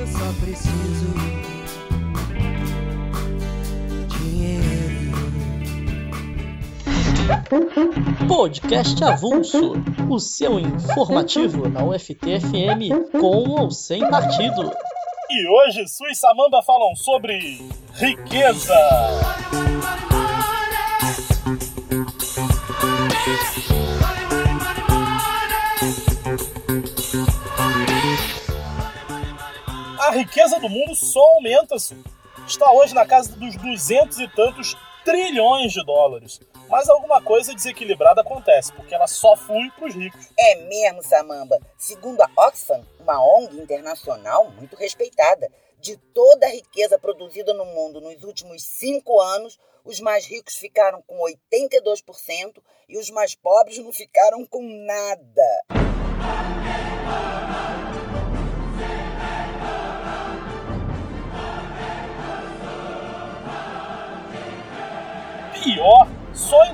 Eu só preciso dinheiro. Podcast Avulso, o seu informativo na UFTFM com ou sem partido. E hoje Sui e Samamba falam sobre riqueza. A riqueza do mundo só aumenta, Su. Está hoje na casa dos duzentos e tantos trilhões de dólares. Mas alguma coisa desequilibrada acontece, porque ela só flui para os ricos. É mesmo, Samamba. Segundo a Oxfam, uma ONG internacional muito respeitada, de toda a riqueza produzida no mundo nos últimos cinco anos, os mais ricos ficaram com 82% e os mais pobres não ficaram com nada.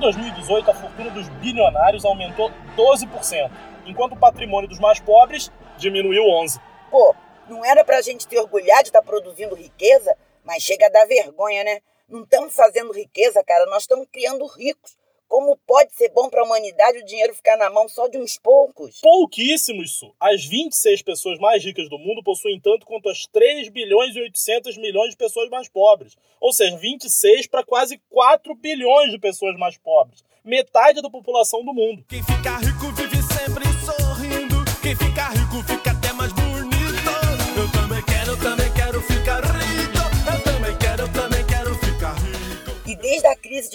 2018 a fortuna dos bilionários aumentou 12%, enquanto o patrimônio dos mais pobres diminuiu 11%. Pô, não era pra gente te orgulhar de estar produzindo riqueza? Mas chega a dar vergonha, né? Não estamos fazendo riqueza, cara, nós estamos criando ricos. Como pode ser bom para a humanidade o dinheiro ficar na mão só de uns poucos? Pouquíssimos, Su. As 26 pessoas mais ricas do mundo possuem tanto quanto as 3 bilhões e 800 milhões de pessoas mais pobres. Ou seja, 26 para quase 4 bilhões de pessoas mais pobres. Metade da população do mundo. Quem fica rico vive sempre sorrindo. Quem fica rico fica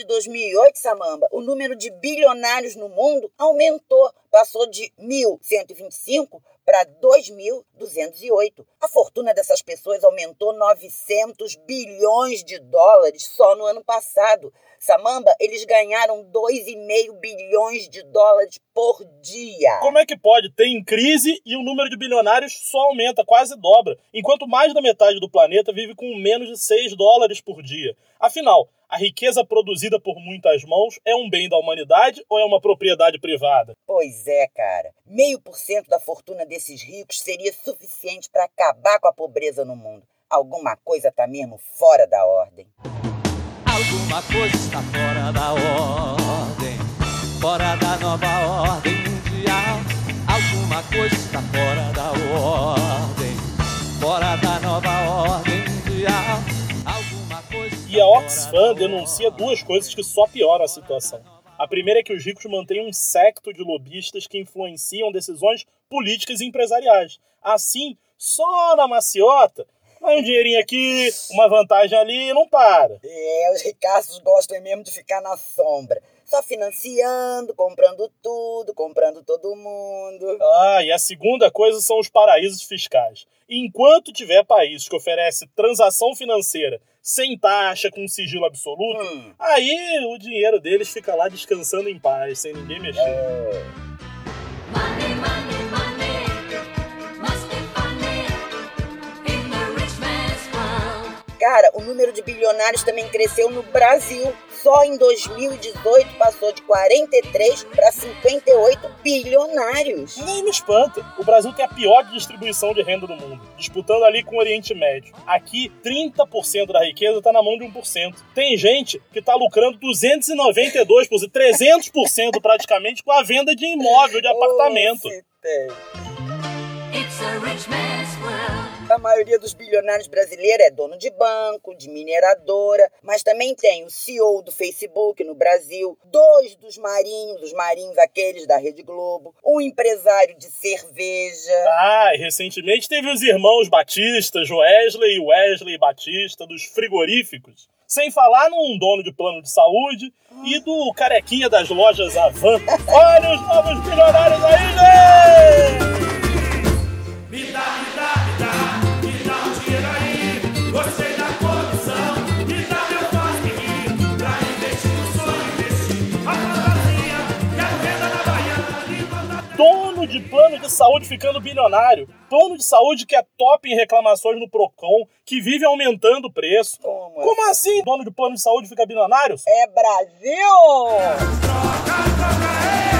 de 2008, Samamba, o número de bilionários no mundo aumentou, passou de 1.125 para 2.208. A fortuna dessas pessoas aumentou 900 bilhões de dólares só no ano passado. Samamba, eles ganharam 2,5 bilhões de dólares por dia. Como é que pode ter em crise e o número de bilionários só aumenta, quase dobra, enquanto mais da metade do planeta vive com menos de 6 dólares por dia? Afinal, a riqueza produzida por muitas mãos é um bem da humanidade ou é uma propriedade privada? Pois é, cara. Meio por cento da fortuna desses ricos seria suficiente para acabar com a pobreza no mundo. Alguma coisa tá mesmo fora da ordem. Alguma coisa está fora da ordem, fora da nova ordem mundial. Alguma coisa está fora da ordem, fora da nova ordem mundial. Alguma coisa está E a Oxfam denuncia duas coisas que só pioram a situação. A primeira é que os ricos mantêm um secto de lobistas que influenciam decisões políticas e empresariais. Assim, só na maciota, vai um dinheirinho aqui, uma vantagem ali e não para. É, os ricaços gostam mesmo de ficar na sombra. Só financiando, comprando tudo, comprando todo mundo. Ah, e a segunda coisa são os paraísos fiscais. Enquanto tiver países que oferecem transação financeira sem taxa, com sigilo absoluto, Hum, aí o dinheiro deles fica lá descansando em paz, sem ninguém mexer. Money, Cara, o número de bilionários também cresceu no Brasil. Só em 2018 passou de 43 para 58 bilionários. Nem me espanta. O Brasil tem a pior distribuição de renda do mundo, disputando ali com o Oriente Médio. Aqui, 30% da riqueza está na mão de 1%. Tem gente que está lucrando 292%, 300% praticamente com a venda de imóvel, de apartamento. Oh. It's a rich. A maioria dos bilionários brasileiros é dono de banco, de mineradora, mas também tem o CEO do Facebook no Brasil, dois dos marinhos, os marinhos aqueles da Rede Globo, um empresário de cerveja. Ah, e recentemente teve os irmãos Batistas, Wesley e Wesley Batista, dos frigoríficos. Sem falar num dono de plano de saúde e do carequinha das lojas Avan. Olha os novos bilionários aí, gente! De saúde ficando bilionário. Plano de saúde que é top em reclamações no Procon, que vive aumentando o preço. Como Como assim? Dono de plano de saúde fica bilionário? É Brasil! troca, troca, é.